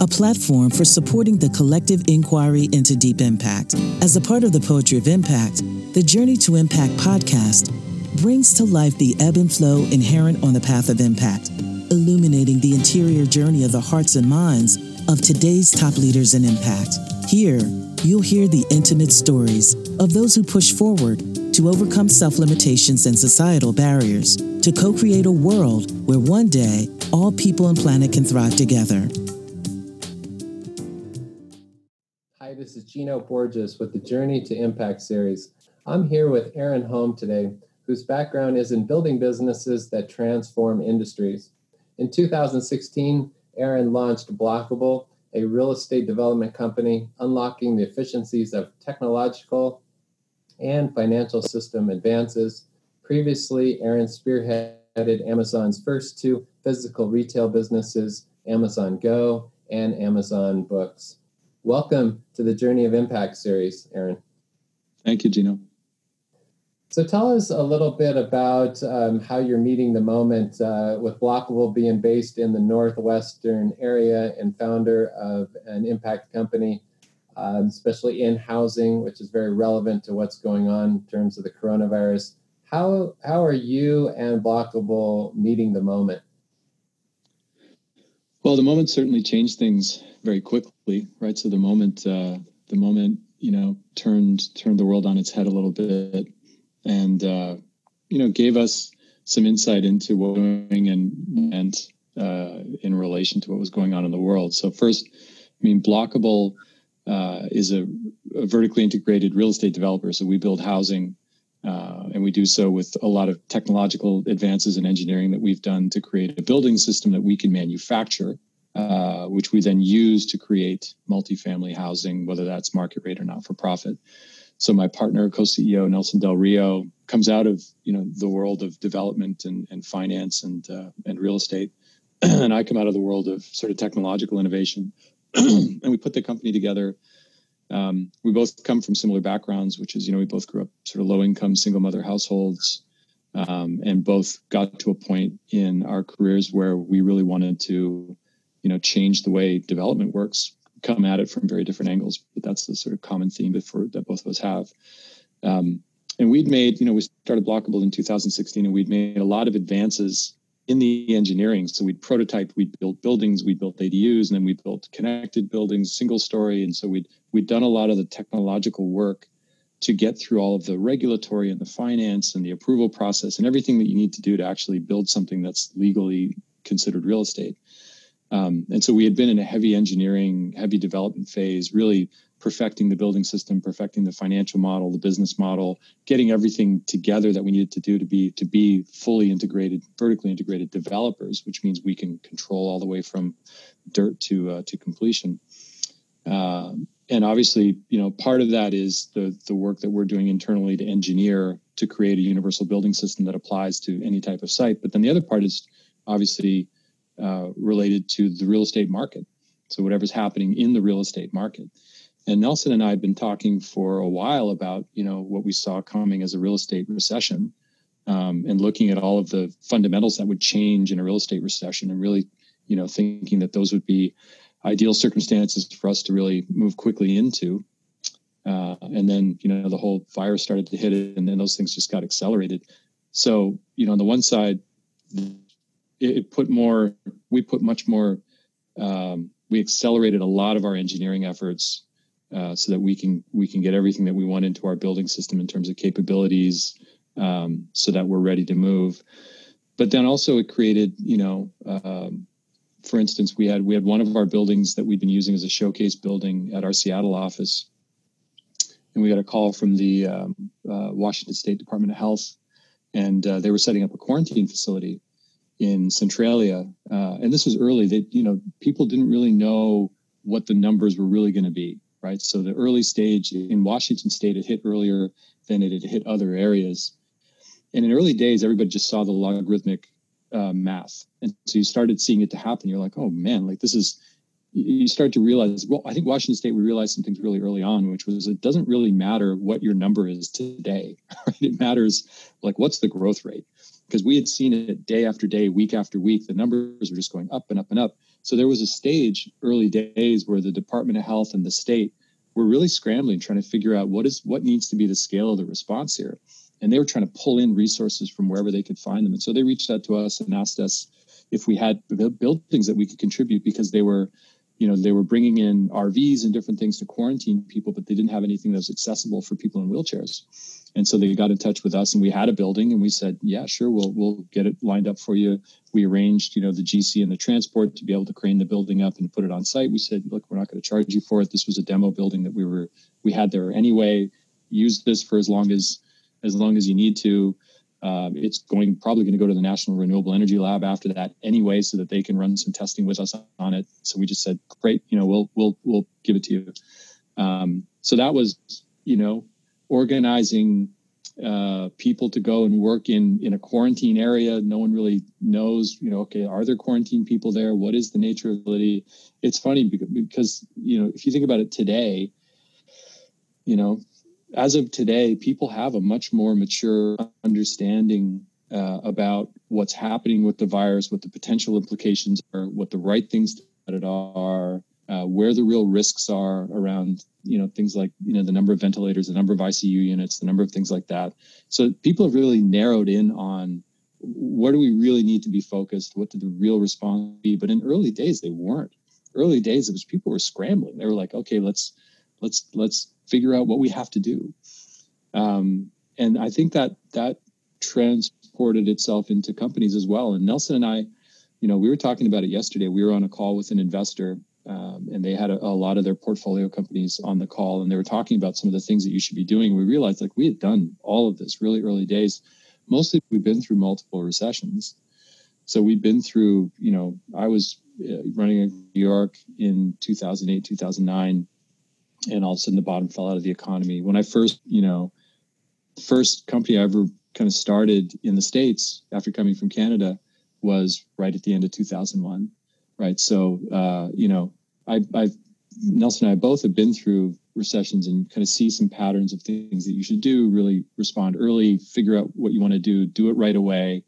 a platform for supporting the collective inquiry into deep impact. As a part of the Poetry of Impact, the Journey to Impact podcast brings to life the ebb and flow inherent on the path of impact, illuminating the interior journey of the hearts and minds of today's top leaders in impact. Here, you'll hear the intimate stories of those who push forward to overcome self limitations and societal barriers to co create a world where one day all people and planet can thrive together. This is Gino Borges with the Journey to Impact series. I'm here with Aaron Holm today, whose background is in building businesses that transform industries. In 2016, Aaron launched Blokable, a real estate development company unlocking the efficiencies of technological and financial system advances. Previously, Aaron spearheaded Amazon's first two physical retail businesses, Amazon Go and Amazon Books. Welcome to the Journey of Impact series, Aaron. Thank you, Gino. So tell us a little bit about um, how you're meeting the moment uh, with Blokable being based in the Northwestern area and founder of an impact company, um, especially in housing, which is very relevant to what's going on in terms of the coronavirus. How, how are you and Blokable meeting the moment? Well, the moment certainly changed things very quickly, right? So the moment, uh, the moment, you know, turned turned the world on its head a little bit and uh, you know gave us some insight into what we doing and and uh, in relation to what was going on in the world. So first, I mean, Blokable uh, is a, a, vertically integrated real estate developer. So we build housing, uh, and we do so with a lot of technological advances in engineering that we've done to create a building system that we can manufacture. Uh, which we then use to create multifamily housing, whether that's market rate or not for profit. So my partner, co-CEO Nelson Del Rio, comes out of you know the world of development and, and finance and uh, and real estate, and I come out of the world of sort of technological innovation, and we put the company together. Um, we both come from similar backgrounds, which is you know we both grew up sort of low income single mother households, um, and both got to a point in our careers where we really wanted to you know change the way development works come at it from very different angles, but that's the sort of common theme before, that both of us have. Um, and we'd made, you know, we started Blokable in 2016, and we'd made a lot of advances in the engineering. So we'd prototyped, we'd built buildings, we built ADUs, and then we built connected buildings, single story. And so we'd we'd done a lot of the technological work to get through all of the regulatory and the finance and the approval process and everything that you need to do to actually build something that's legally considered real estate. Um, and so we had been in a heavy engineering, heavy development phase, really perfecting the building system, perfecting the financial model, the business model, getting everything together that we needed to do to be to be fully integrated, vertically integrated developers, which means we can control all the way from dirt to uh, to completion. Uh, and obviously, you know, part of that is the the work that we're doing internally to engineer to create a universal building system that applies to any type of site. But then the other part is obviously uh, related to the real estate market. So whatever's happening in the real estate market. And Nelson and I have been talking for a while about, you know, what we saw coming as a real estate recession, um, and looking at all of the fundamentals that would change in a real estate recession, and really, you know, thinking that those would be ideal circumstances for us to really move quickly into. Uh, and then, you know, the whole virus started to hit it, and then those things just got accelerated. So, you know, on the one side, it put more we put much more um, we accelerated a lot of our engineering efforts uh, so that we can we can get everything that we want into our building system in terms of capabilities um, so that we're ready to move. But then also it created you know um, for instance we had we had one of our buildings that we'd been using as a showcase building at our seattle office. And we got a call from the um, uh, washington state department of health and uh, they were setting up a quarantine facility in Centralia, uh, and this was early. That you know people didn't really know what the numbers were really going to be, right? So the early stage in Washington State it hit earlier than it had hit other areas, and in early days everybody just saw the logarithmic uh, math, and so you started seeing it to happen. You're like, oh man, like this is. You start to realize. Well, I think Washington State we realized some things really early on, which was it doesn't really matter what your number is today. Right? It matters like what's the growth rate because we had seen it day after day, week after week. The numbers were just going up and up and up. So there was a stage early days where the Department of Health and the state were really scrambling, trying to figure out what is what needs to be the scale of the response here. And they were trying to pull in resources from wherever they could find them. And so they reached out to us and asked us if we had buildings that we could contribute because they were you know they were bringing in rvs and different things to quarantine people but they didn't have anything that was accessible for people in wheelchairs and so they got in touch with us and we had a building and we said yeah sure we'll we'll get it lined up for you. We arranged you know the gc and the transport to be able to crane the building up and put it on site. We said look we're not going to charge you for it. This was a demo building that we were we had there anyway. Use this for as long as as long as you need to. Uh, it's going probably going to go to the National Renewable Energy Lab after that anyway, so that they can run some testing with us on it. So we just said, great, you know, we'll we'll we'll give it to you. Um, so that was, you know, organizing uh, people to go and work in in a quarantine area. No one really knows, you know, okay, are there quarantine people there? What is the nature of ability? It's funny because, because you know, if you think about it today, you know, as of today, people have a much more mature understanding uh, about what's happening with the virus, what the potential implications are, what the right things to it are, uh, where the real risks are around, you know, things like you know the number of ventilators, the number of ICU units, the number of things like that. So people have really narrowed in on where do we really need to be focused? What did the real response be? But in early days, they weren't. Early days, it was people were scrambling. They were like, okay, let's let's let's figure out what we have to do. Um, and I think that that transported itself into companies as well. And Nelson and I, you know, we were talking about it yesterday. We were on a call with an investor, um, and they had a, a, lot of their portfolio companies on the call, and they were talking about some of the things that you should be doing. We realized like we had done all of this really early days. Mostly, we've been through multiple recessions. So we've been through, you know, I was uh, running in New York in 2008, 2009 and all of a sudden the bottom fell out of the economy. When I first, you know, first company I ever kind of started in the States after coming from Canada was right at the end of 2001. Right. So, uh, you know, I, I've, Nelson and I both have been through recessions and kind of see some patterns of things that you should do, really respond early, figure out what you want to do, do it right away.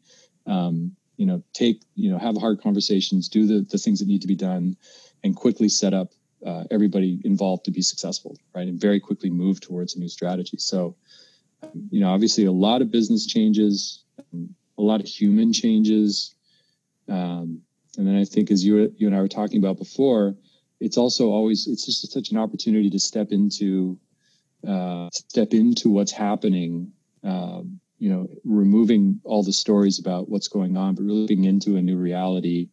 Um, you know, take, you know, have hard conversations, do the, the things that need to be done and quickly set up uh, everybody involved to be successful, right? And very quickly move towards a new strategy. So, um, you know, obviously a lot of business changes, um, a lot of human changes. Um, and then I think as you, you and I were talking about before, it's also always, it's just such an opportunity to step into, uh, step into what's happening, um, you know, removing all the stories about what's going on, but really being into a new reality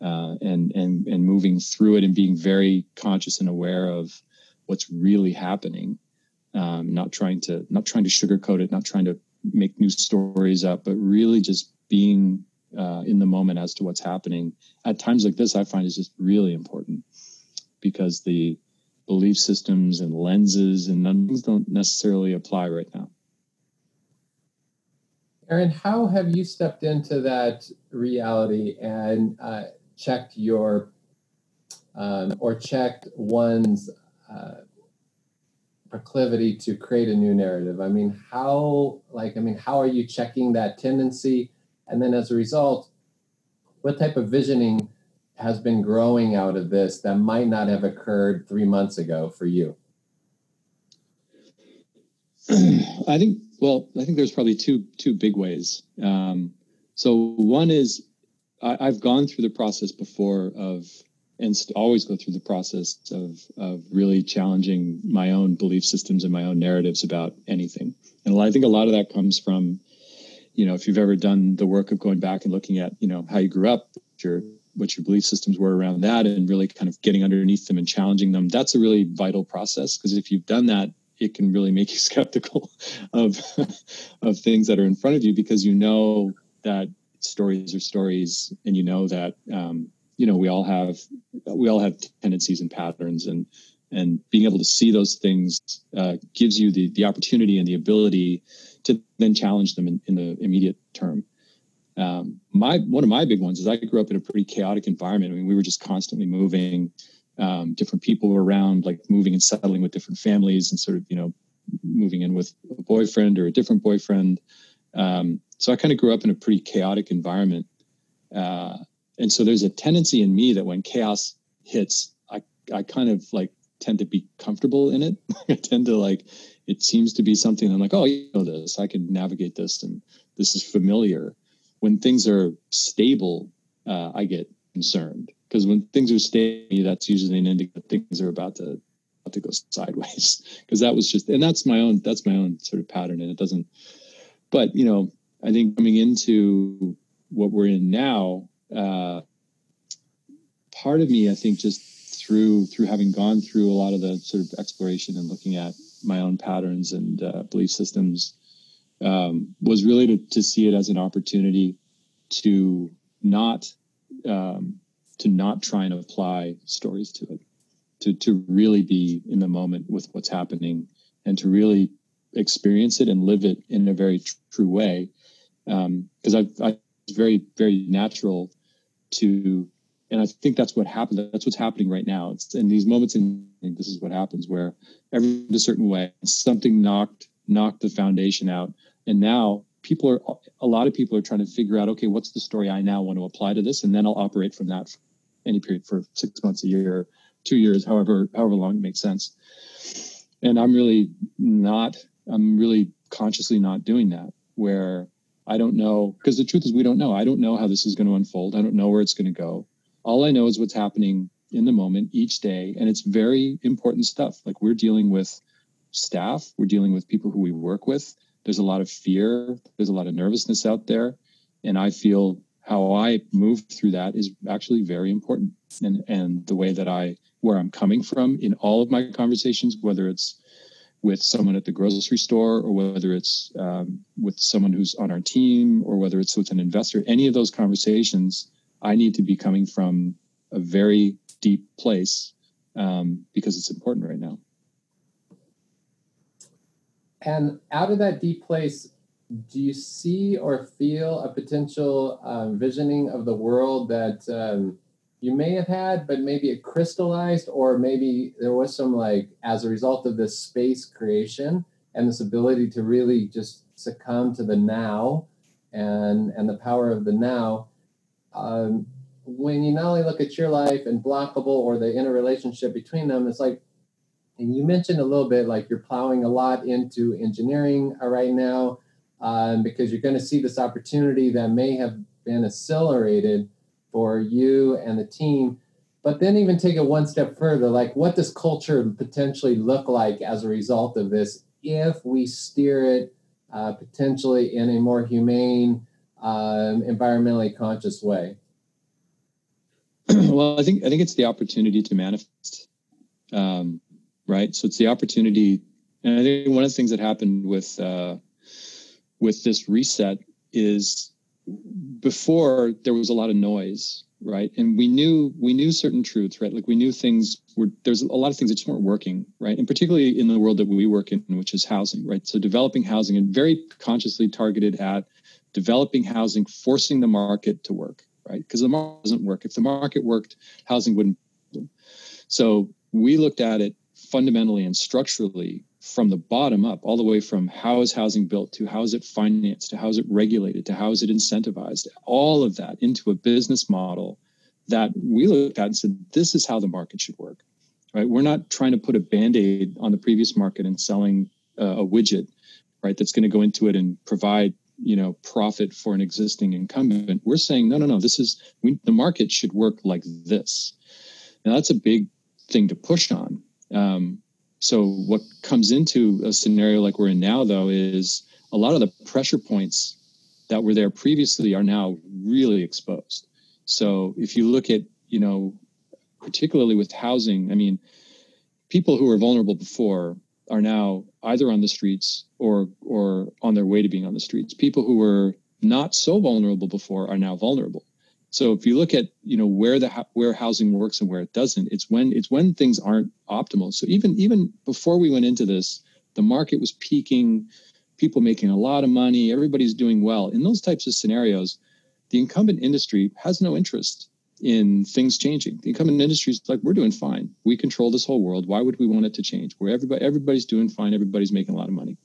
uh, and and and moving through it and being very conscious and aware of what's really happening. Um, not trying to not trying to sugarcoat it, not trying to make new stories up, but really just being uh, in the moment as to what's happening. At times like this, I find is just really important because the belief systems and lenses and things don't necessarily apply right now. Aaron, how have you stepped into that reality and uh, checked your um, or checked one's uh, proclivity to create a new narrative i mean how like i mean how are you checking that tendency and then as a result what type of visioning has been growing out of this that might not have occurred three months ago for you i think well i think there's probably two two big ways um, so one is I, have gone through the process before of, and always go through the process of of really challenging my own belief systems and my own narratives about anything. And I think a lot of that comes from, you know, if you've ever done the work of going back and looking at, you know, how you grew up, your what your belief systems were around that, and really kind of getting underneath them and challenging them. That's a really vital process because if you've done that, it can really make you skeptical of of things that are in front of you because you know that stories are stories, and you know that um, you know we all have we all have tendencies and patterns, and and being able to see those things uh, gives you the the opportunity and the ability to then challenge them in, in the immediate term. Um, my one of my big ones is I grew up in a pretty chaotic environment. I mean, we were just constantly moving. Um, different people were around, like moving and settling with different families, and sort of you know moving in with a boyfriend or a different boyfriend. Um, so I kind of grew up in a pretty chaotic environment. Uh, and so there's a tendency in me that when chaos hits, I I kind of like tend to be comfortable in it. I tend to like it seems to be something I'm like, oh, you know this, I can navigate this, and this is familiar. When things are stable, uh, I get concerned because when things are stable, that's usually an indicator things are about to about to go sideways. Because that was just, and that's my own that's my own sort of pattern, and it doesn't. But you know, I think coming into what we're in now, uh, part of me, I think, just through through having gone through a lot of the sort of exploration and looking at my own patterns and uh, belief systems um, was really to, to see it as an opportunity to not um, to not try and apply stories to it to to really be in the moment with what's happening and to really experience it and live it in a very tr- true way because um, I, it's very very natural to and I think that's what happened. That's what's happening right now. It's in these moments, and this is what happens where every a certain way, something knocked knocked the foundation out, and now people are a lot of people are trying to figure out, okay, what's the story I now want to apply to this, and then I'll operate from that any period for six months, a year, two years, however however long it makes sense. And I'm really not. I'm really consciously not doing that. Where I don't know because the truth is we don't know. I don't know how this is going to unfold. I don't know where it's going to go all I know is what's happening in the moment each day. And it's very important stuff. Like we're dealing with staff, we're dealing with people who we work with. There's a lot of fear, there's a lot of nervousness out there. And I feel how I move through that is actually very important. And, and the way that I, where I'm coming from in all of my conversations, whether it's with someone at the grocery store or whether it's um, with someone who's on our team or whether it's with an investor, any of those conversations I need to be coming from a very deep place um, because it's important right now. And out of that deep place, do you see or feel a potential um, visioning of the world that um, you may have had, but maybe it crystallized, or maybe there was some like as a result of this space creation and this ability to really just succumb to the now and and the power of the now um, when you not only look at your life and blokable or the interrelationship between them, it's like, and you mentioned a little bit like you're plowing a lot into engineering uh, right now um, because you're going to see this opportunity that may have been accelerated for you and the team. But then even take it one step further, like what does culture potentially look like as a result of this if we steer it uh, potentially in a more humane, um, environmentally conscious way? well, I think I think it's the opportunity to manifest, um, right? So it's the opportunity, and I think one of the things that happened with uh, with this reset is before there was a lot of noise, right? And we knew we knew certain truths, right? Like we knew things were there's a lot of things that just weren't working, right? And particularly in the world that we work in, which is housing, right? So developing housing and very consciously targeted at developing housing, forcing the market to work, right? Because the market doesn't work. If the market worked, housing wouldn't. So we looked at it fundamentally and structurally from the bottom up, all the way from how is housing built to how is it financed to how is it regulated to how is it incentivized, all of that into a business model that we looked at and said, this is how the market should work, right? We're not trying to put a band aid on the previous market and selling uh, a widget, right? That's going to go into it and provide you know profit for an existing incumbent we're saying no no no this is we, the market should work like this now that's a big thing to push on um, so what comes into a scenario like we're in now though is a lot of the pressure points that were there previously are now really exposed so if you look at you know particularly with housing i mean people who were vulnerable before are now either on the streets or or on their way to being on the streets. People who were not so vulnerable before are now vulnerable. So if you look at you know where the where housing works and where it doesn't, it's when it's when things aren't optimal. So even even before we went into this, the market was peaking, people making a lot of money, everybody's doing well. In those types of scenarios, the incumbent industry has no interest in things changing. The incumbent industry is like, we're doing fine. We control this whole world. Why would we want it to change? Where everybody everybody's doing fine, everybody's making a lot of money.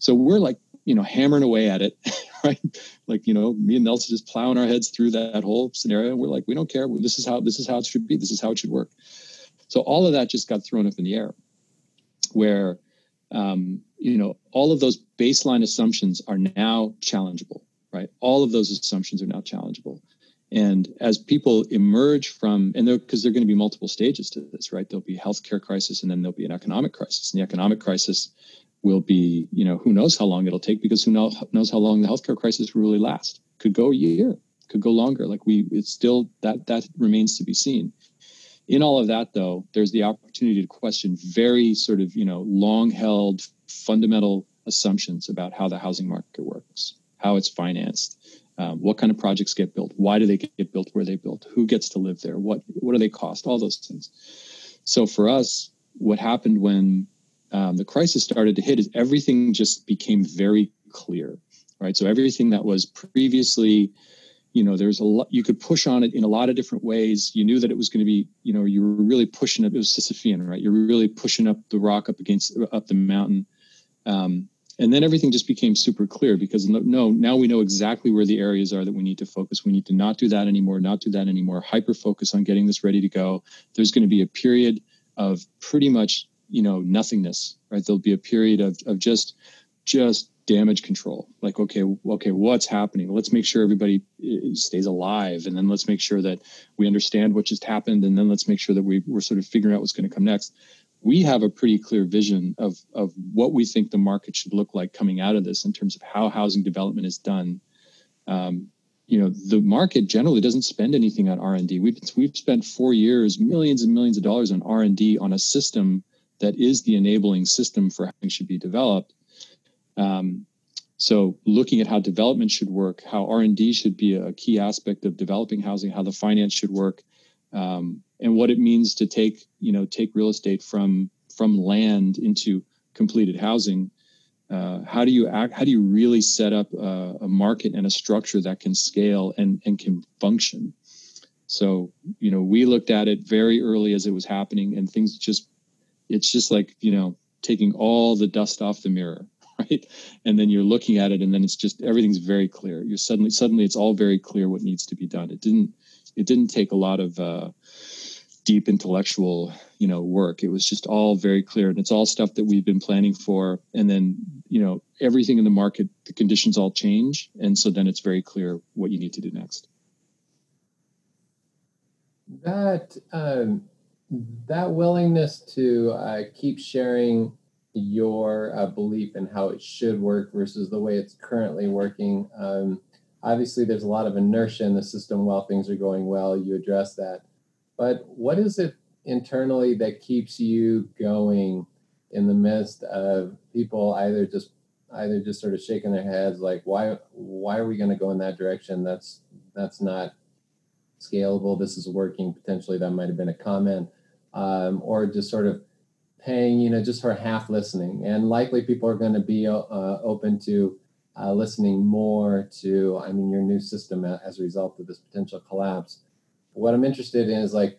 So we're like, you know, hammering away at it, right? Like, you know, me and Nelson just plowing our heads through that whole scenario. And we're like, we don't care. This is how this is how it should be. This is how it should work. So all of that just got thrown up in the air where um, you know all of those baseline assumptions are now challengeable right all of those assumptions are now challengeable and as people emerge from and because there are going to be multiple stages to this right there'll be healthcare crisis and then there'll be an economic crisis and the economic crisis will be you know who knows how long it'll take because who knows how long the healthcare crisis will really last. Could go a year could go longer. Like we it's still that that remains to be seen. In all of that though there's the opportunity to question very sort of you know long held fundamental assumptions about how the housing market works how it's financed um, what kind of projects get built why do they get built where they built who gets to live there what what do they cost all those things. So for us what happened when um, the crisis started to hit is everything just became very clear right? So everything that was previously you know there's a lot you could push on it in a lot of different ways. You knew that it was going to be you know you were really pushing it it was sisyphean right? You're really pushing up the rock up against up the mountain. Um, and then everything just became super clear because no now we know exactly where the areas are that we need to focus. We need to not do that anymore not do that anymore. Hyper focus on getting this ready to go. There's going to be a period of pretty much you know nothingness right? There'll be a period of, of just just damage control. Like okay okay what's happening? Let's make sure everybody uh, stays alive and then let's make sure that we understand what just happened and then let's make sure that we, we're sort of figuring out what's going to come next. We have a pretty clear vision of of what we think the market should look like coming out of this in terms of how housing development is done. Um, you know the market generally doesn't spend anything on r&d we've, we've spent four years millions and millions of dollars on r&d on a system that is the enabling system for how things should be developed um, so looking at how development should work, how R&D should be a key aspect of developing housing, how the finance should work, um, and what it means to take, you know, take real estate from from land into completed housing. Uh, how do you act? How do you really set up a, a market and a structure that can scale and and can function? So you know, we looked at it very early as it was happening, and things just it's just like you know taking all the dust off the mirror right? And then you're looking at it, and then it's just everything's very clear. You're suddenly suddenly it's all very clear what needs to be done. It didn't it didn't take a lot of uh, deep intellectual you know work. It was just all very clear, and it's all stuff that we've been planning for. And then you know everything in the market, the conditions all change, and so then it's very clear what you need to do next. That um, that willingness to uh, keep sharing your uh, belief in how it should work versus the way it's currently working. Um, obviously, there's a lot of inertia in the system while things are going well. You address that. But what is it internally that keeps you going in the midst of people either just either just sort of shaking their heads like why why are we going to go in that direction that's that's not scalable this is working potentially that might have been a comment um, or just sort of paying, you know, just for half listening. And likely people are going to be uh, open to uh, listening more to, I mean, your new system as a result of this potential collapse. What I'm interested in is like,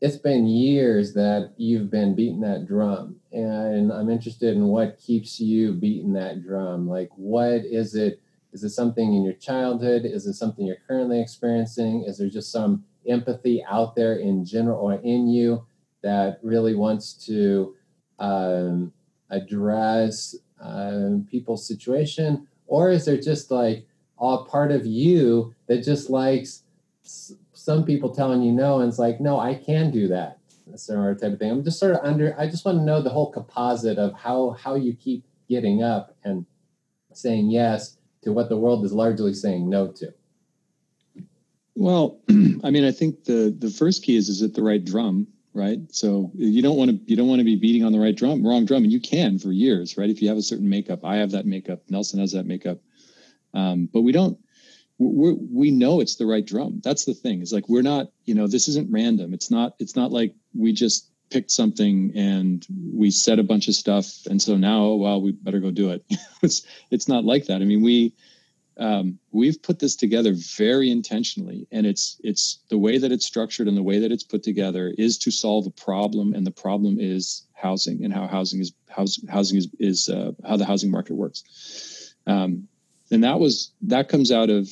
it's been years that you've been beating that drum. And I'm interested in what keeps you beating that drum. Like, what is it? Is it something in your childhood? Is it something you're currently experiencing? Is there just some empathy out there in general or in you? That really wants to um, address um, people's situation? Or is there just like a part of you that just likes some people telling you no and it's like, no, I can do that? Similar type of thing. I'm just sort of under, I just want to know the whole composite of how, how you keep getting up and saying yes to what the world is largely saying no to. Well, I mean, I think the the first key is is it the right drum, right? So you don't want to you don't want to be beating on the right drum, wrong drum, and you can for years, right? If you have a certain makeup, I have that makeup, Nelson has that makeup, um, but we don't. we we know it's the right drum. That's the thing. It's like we're not, you know, this isn't random. It's not. It's not like we just picked something and we said a bunch of stuff, and so now, oh, well, we better go do it. it's it's not like that. I mean, we um, we've put this together very intentionally and it's it's the way that it's structured and the way that it's put together is to solve a problem and the problem is housing and how housing is house, housing is, is uh, how the housing market works. Um, and that was that comes out of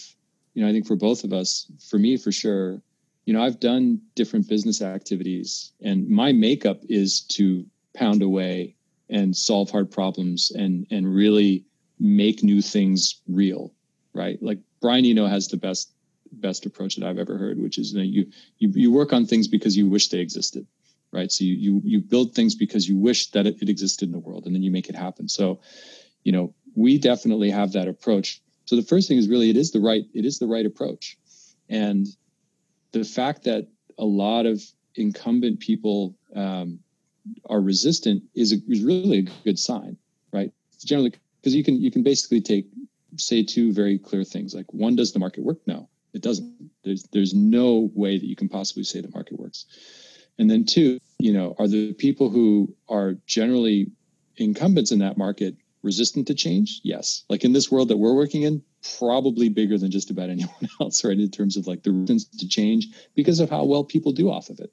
you know i think for both of us for me for sure you know i've done different business activities and my makeup is to pound away and solve hard problems and and really make new things real right? Like brian eno has the best best approach that i've ever heard which is that you you, you work on things because you wish they existed right? So you you, you build things because you wish that it, it existed in the world and then you make it happen. So you know we definitely have that approach. So the first thing is really it is the right it is the right approach. And the fact that a lot of incumbent people um, are resistant is, a, is really a good sign right? Generally because you can you can basically take say two very clear things. Like one does the market work? No it doesn't. There's there's no way that you can possibly say the market works. And then two you know are the people who are generally incumbents in that market resistant to change? Yes. Like in this world that we're working in probably bigger than just about anyone else right in terms of like the resistance to change because of how well people do off of it.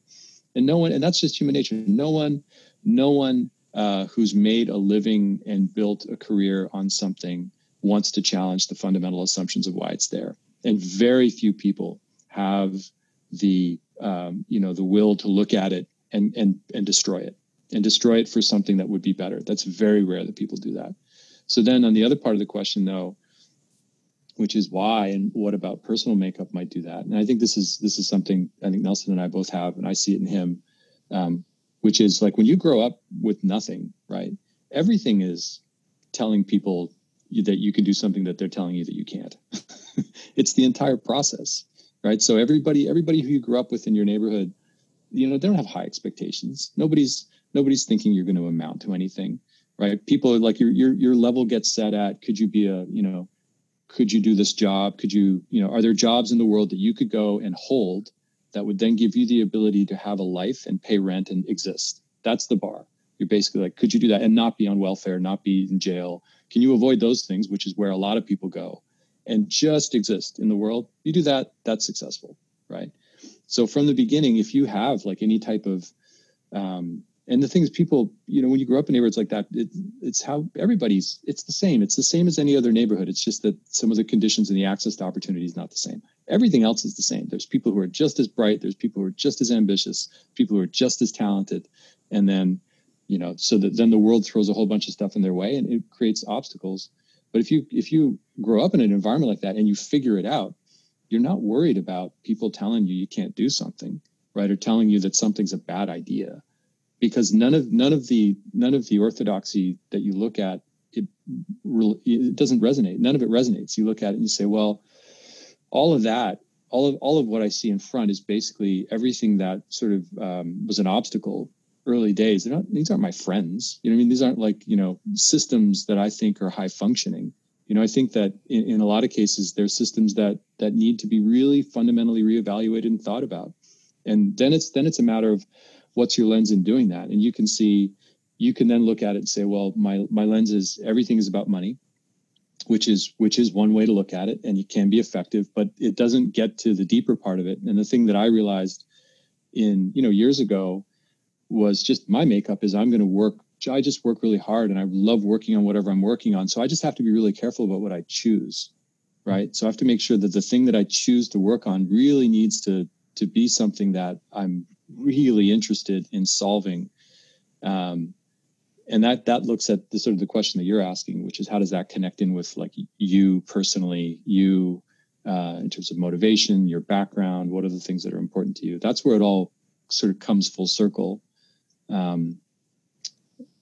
And no one and that's just human nature. No one no one uh, who's made a living and built a career on something wants to challenge the fundamental assumptions of why it's there. And very few people have the um, you know the will to look at it and and and destroy it and destroy it for something that would be better. That's very rare that people do that. So then on the other part of the question though which is why and what about personal makeup might do that? And i think this is this is something i think nelson and i both have and i see it in him um, which is like when you grow up with nothing right? Everything is telling people that you can do something that they're telling you that you can't. It's the entire process right? So everybody everybody who you grew up with in your neighborhood you know they don't have high expectations. Nobody's nobody's thinking you're going to amount to anything right? People like your your your level gets set at could you be a you know could you do this job? Could you you know are there jobs in the world that you could go and hold that would then give you the ability to have a life and pay rent and exist? That's the bar. You're basically like could you do that and not be on welfare not be in jail can you avoid those things which is where a lot of people go and just exist in the world? You do that that's successful right? So from the beginning if you have like any type of um, and the things people you know when you grow up in neighborhoods like that it, it's how everybody's it's the same. It's the same as any other neighborhood. It's just that some of the conditions and the access to opportunity is not the same. Everything else is the same. There's people who are just as bright. There's people who are just as ambitious. People who are just as talented. And then you know so that then the world throws a whole bunch of stuff in their way and it creates obstacles. But if you if you grow up in an environment like that and you figure it out you're not worried about people telling you you can't do something right? Or telling you that something's a bad idea. Because none of none of the none of the orthodoxy that you look at it it doesn't resonate. None of it resonates. You look at it and you say well all of that all of all of what i see in front is basically everything that sort of um, was an obstacle early days they're not these aren't my friends. You know i mean? These aren't like you know systems that i think are high functioning. You know i think that in, in a lot of cases there's systems that that need to be really fundamentally reevaluated and thought about. And then it's then it's a matter of what's your lens in doing that. And you can see you can then look at it and say well my my lens is everything is about money which is which is one way to look at it and it can be effective but it doesn't get to the deeper part of it. And the thing that i realized in you know years ago was just my makeup is i'm going to work i just work really hard and i love working on whatever i'm working on so i just have to be really careful about what i choose right so i have to make sure that the thing that i choose to work on really needs to to be something that i'm really interested in solving. Um, and that that looks at the sort of the question that you're asking, which is how does that connect in with like you personally, you uh, in terms of motivation, your background, what are the things that are important to you? That's where it all sort of comes full circle. Um,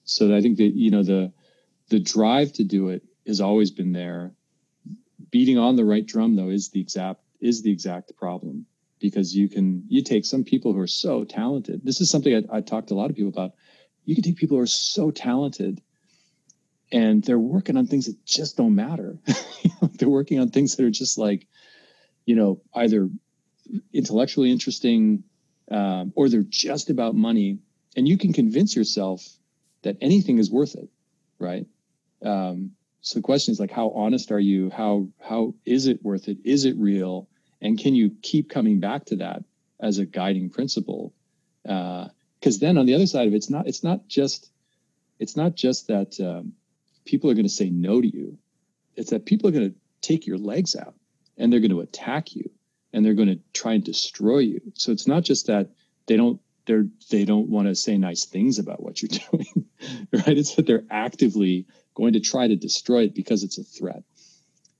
so I think that you know the the drive to do it has always been there. Beating on the right drum though is the exact is the exact problem because you can you take some people who are so talented. This is something I, I talked to a lot of people about. You can take people who are so talented and they're working on things that just don't matter. They're working on things that are just like you know either intellectually interesting um, or they're just about money and you can convince yourself that anything is worth it right? Um, so the question is like how honest are you? How how is it worth it? Is it real? And can you keep coming back to that as a guiding principle? Because uh, then on the other side of it, it's not it's not just it's not just that um, people are going to say no to you. It's that people are going to take your legs out and they're going to attack you and they're going to try and destroy you. So it's not just that they don't they're they don't want to say nice things about what you're doing, right? It's that they're actively going to try to destroy it because it's a threat.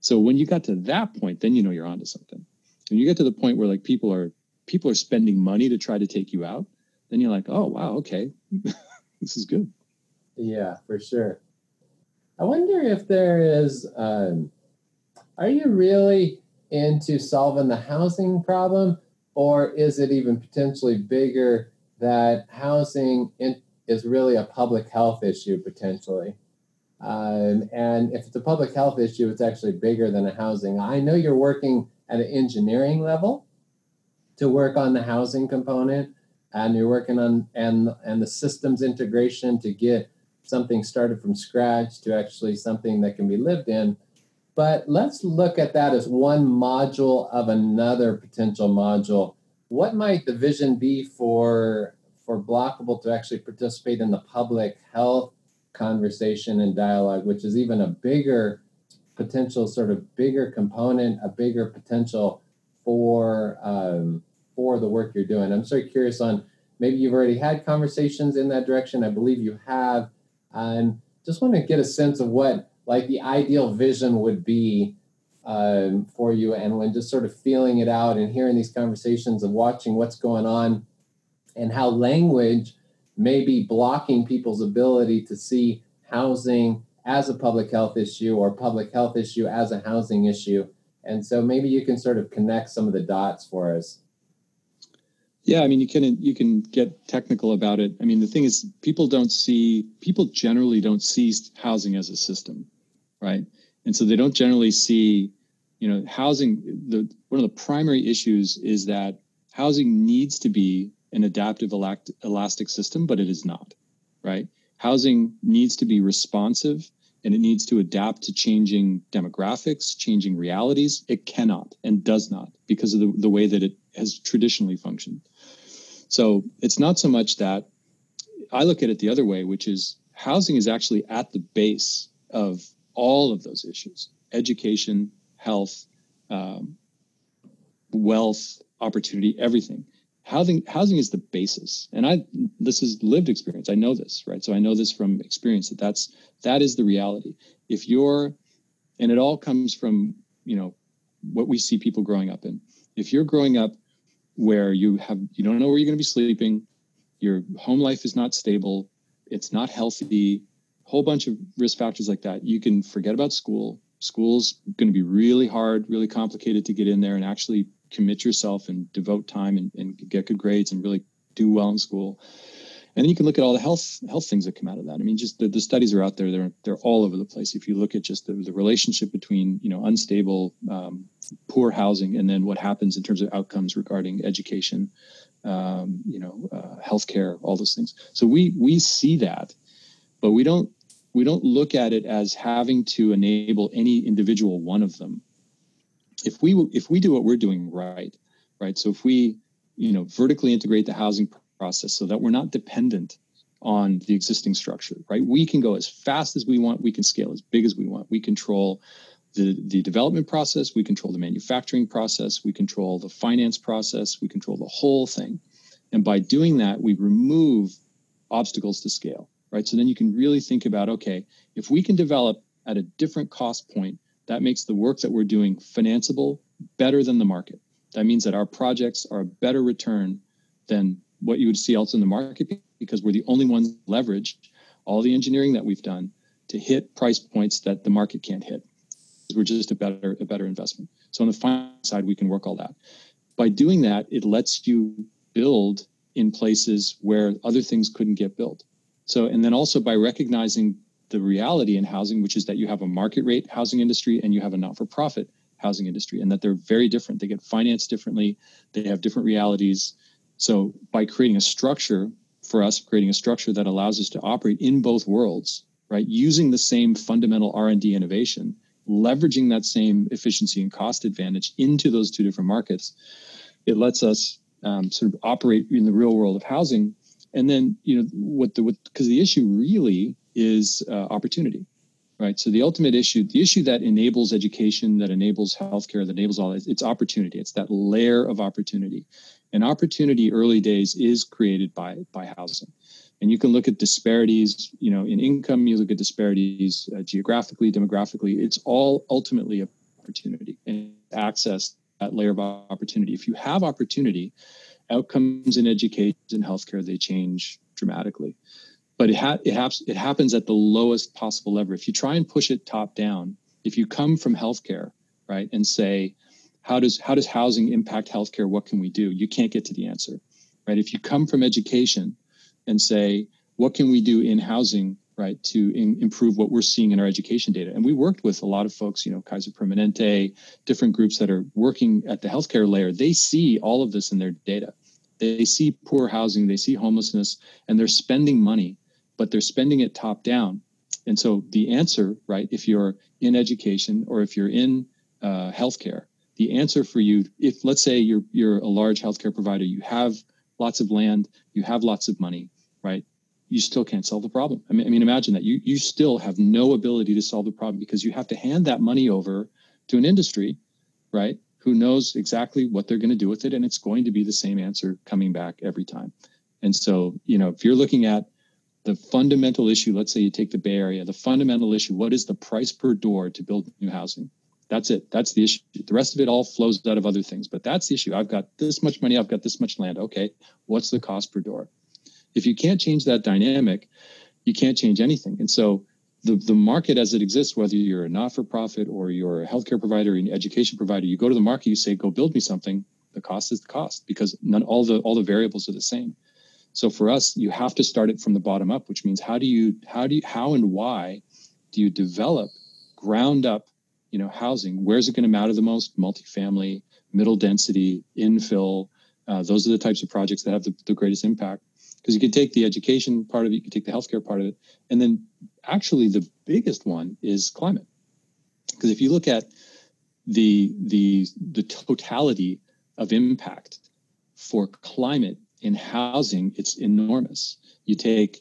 So when you got to that point, then you know you're onto something. When you get to the point where like people are people are spending money to try to take you out, then you're like, oh wow, okay, this is good. Yeah, for sure. I wonder if there is. Um, are you really into solving the housing problem, or is it even potentially bigger that housing in, is really a public health issue potentially? Um, and if it's a public health issue, it's actually bigger than a housing. I know you're working at an engineering level to work on the housing component, and you're working on and and the systems integration to get something started from scratch to actually something that can be lived in. But let's look at that as one module of another potential module. What might the vision be for for Blokable to actually participate in the public health conversation and dialogue, which is even a bigger potential, sort of bigger component, a bigger potential for um, for the work you're doing. I'm sort of curious on maybe you've already had conversations in that direction. I believe you have, and just want to get a sense of what like the ideal vision would be um, for you, and when just sort of feeling it out and hearing these conversations and watching what's going on, and how language may be blocking people's ability to see housing as a public health issue or public health issue as a housing issue. And so maybe you can sort of connect some of the dots for us. Yeah, I mean, you can you can get technical about it. I mean, the thing is, people don't see people generally don't see housing as a system, right? And so they don't generally see, you know, housing. The one of the primary issues is that housing needs to be an adaptive elastic system, but it is not, right? Housing needs to be responsive and it needs to adapt to changing demographics, changing realities. It cannot and does not because of the, the way that it has traditionally functioned. So it's not so much that I look at it the other way, which is housing is actually at the base of all of those issues education, health, um, wealth, opportunity, everything. Housing, housing is the basis. And I, this is lived experience. I know this, right? So I know this from experience that that's, that is the reality. If you're, and it all comes from, you know, what we see people growing up in. If you're growing up where you have you don't know where you're going to be sleeping your home life is not stable it's not healthy whole bunch of risk factors like that you can forget about school school's going to be really hard really complicated to get in there and actually commit yourself and devote time and, and get good grades and really do well in school and then you can look at all the health health things that come out of that. I mean, just the, the studies are out there; they're they're all over the place. If you look at just the, the relationship between you know unstable, um, poor housing, and then what happens in terms of outcomes regarding education, um, you know, uh, healthcare, all those things. So we we see that, but we don't we don't look at it as having to enable any individual one of them. If we if we do what we're doing right, right. So if we you know vertically integrate the housing process so that we're not dependent on the existing structure, right? We can go as fast as we want, we can scale as big as we want. We control the, the development process, we control the manufacturing process, we control the finance process, we control the whole thing. And by doing that, we remove obstacles to scale, right? So then you can really think about okay, if we can develop at a different cost point, that makes the work that we're doing financeable better than the market. That means that our projects are a better return than what you would see else in the market because we're the only ones leverage all the engineering that we've done to hit price points that the market can't hit. We're just a better a better investment. So on the finance side, we can work all that. By doing that, it lets you build in places where other things couldn't get built. So and then also by recognizing the reality in housing, which is that you have a market rate housing industry and you have a not-for-profit housing industry, and that they're very different. They get financed differently. They have different realities so by creating a structure for us, creating a structure that allows us to operate in both worlds, right, using the same fundamental R&D innovation, leveraging that same efficiency and cost advantage into those two different markets, it lets us um, sort of operate in the real world of housing. And then, you know, what the what because the issue really is uh, opportunity, right? So the ultimate issue, the issue that enables education, that enables healthcare, that enables all this, it's opportunity. It's that layer of opportunity. And opportunity early days is created by by housing. And you can look at disparities, you know, in income, you look at disparities uh, geographically, demographically. It's all ultimately opportunity and access that layer of opportunity. If you have opportunity, outcomes in education and healthcare, they change dramatically but it, ha- it, ha- it happens at the lowest possible level. If you try and push it top down, if you come from healthcare, right, and say, how does how does housing impact healthcare? What can we do? You can't get to the answer, right? If you come from education and say, what can we do in housing, right, to in, improve what we're seeing in our education data? And we worked with a lot of folks, you know, Kaiser Permanente, different groups that are working at the healthcare layer. They see all of this in their data. They see poor housing, they see homelessness, and they're spending money but they're spending it top down. And so the answer, right, if you're in education or if you're in uh, healthcare, the answer for you, if let's say you're you're a large healthcare provider, you have lots of land, you have lots of money, right? You still can't solve the problem. I mean, I mean, imagine that you you still have no ability to solve the problem because you have to hand that money over to an industry, right? Who knows exactly what they're going to do with it, and it's going to be the same answer coming back every time. And so, you know, if you're looking at the fundamental issue, let's say you take the Bay Area, the fundamental issue, what is the price per door to build new housing? That's it. That's the issue. The rest of it all flows out of other things, but that's the issue. I've got this much money, I've got this much land. Okay, what's the cost per door? If you can't change that dynamic, you can't change anything. And so the, the market as it exists, whether you're a not-for-profit or you're a healthcare provider, an education provider, you go to the market, you say, go build me something. The cost is the cost because none all the all the variables are the same. So for us, you have to start it from the bottom up, which means how do you how do you how and why do you develop ground up, you know, housing? Where's it going to matter the most? Multifamily, middle density, infill. Uh, those are the types of projects that have the, the greatest impact. Because you can take the education part of it, you can take the healthcare part of it, and then actually the biggest one is climate. Because if you look at the the the totality of impact for climate in housing, it's enormous. You take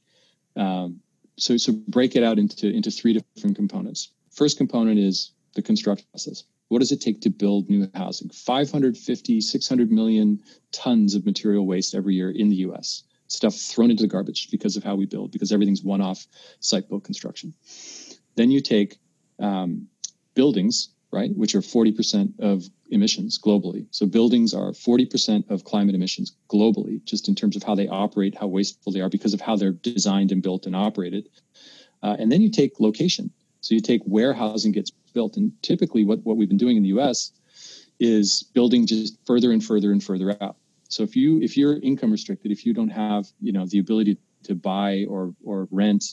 um, so so break it out into into three different components. First component is the construction process. What does it take to build new housing? 550, 600 million tons of material waste every year in the US. Stuff thrown into the garbage because of how we build, because everything's one off site built construction. Then you take um, buildings right, which are 40% of emissions globally. So buildings are 40% of climate emissions globally, just in terms of how they operate, how wasteful they are because of how they're designed and built and operated. Uh, and then you take location. So you take where housing gets built. And typically what, what we've been doing in the US is building just further and further and further out. So if you if you're income restricted, if you don't have, you know, the ability to buy or or rent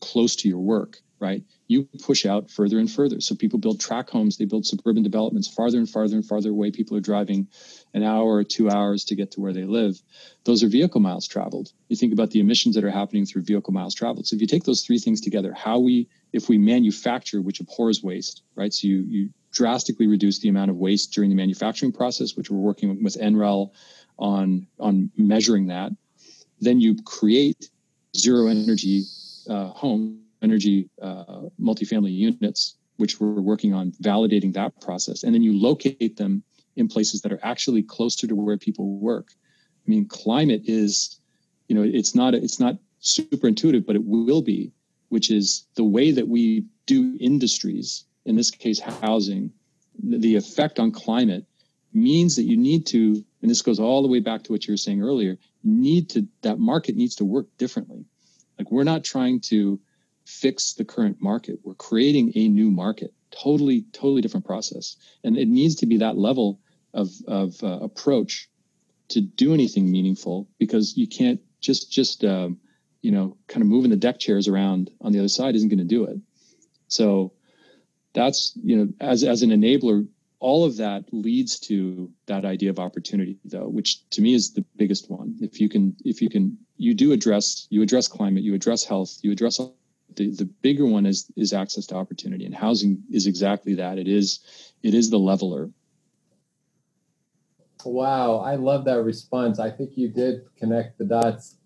close to your work, right? You push out further and further. So people build tract homes, they build suburban developments farther and farther and farther away. People are driving an hour or two hours to get to where they live. Those are vehicle miles traveled. You think about the emissions that are happening through vehicle miles traveled. So if you take those three things together, how we, if we manufacture, which abhors waste, right? So you, you drastically reduce the amount of waste during the manufacturing process, which we're working with NREL on, on measuring that. Then you create zero energy uh, home energy uh, multifamily units, which we're working on validating that process. And then you locate them in places that are actually closer to where people work. I mean, climate is, you know, it's not it's not super intuitive, but it will be, which is the way that we do industries, in this case, housing, the effect on climate means that you need to, and this goes all the way back to what you were saying earlier, need to that market needs to work differently. Like we're not trying to fix the current market. We're creating a new market, totally, totally different process. And it needs to be that level of, of uh, approach to do anything meaningful because you can't just, just, um, you know, kind of moving the deck chairs around on the other side isn't going to do it. So that's, you know, as, as an enabler, all of that leads to that idea of opportunity though which to me is the biggest one. If you can if you can you do address you address climate you address health you address the, the bigger one is is access to opportunity and housing is exactly that. It is it is the leveler. Wow i love that response. I think you did connect the dots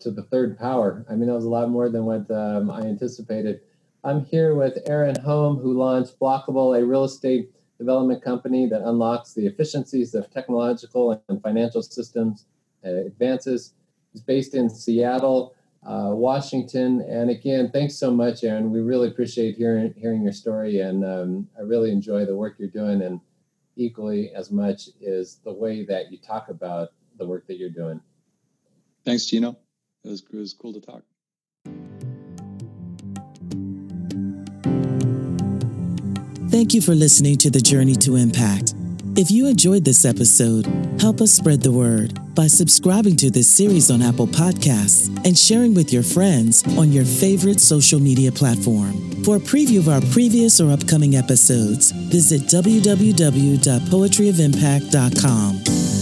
to the third power. I mean that was a lot more than what um, i anticipated. I'm here with Aaron Holm, who launched Blokable, a real estate development company that unlocks the efficiencies of technological and financial systems uh, advances. He's based in Seattle, uh, Washington. And again, thanks so much, Aaron. We really appreciate hearing, hearing your story. And um, I really enjoy the work you're doing. And equally as much is the way that you talk about the work that you're doing. Thanks, Gino. It was, it was cool to talk. Thank you for listening to The Journey to Impact. If you enjoyed this episode, help us spread the word by subscribing to this series on Apple Podcasts and sharing with your friends on your favorite social media platform. For a preview of our previous or upcoming episodes, visit www.poetryofimpact.com.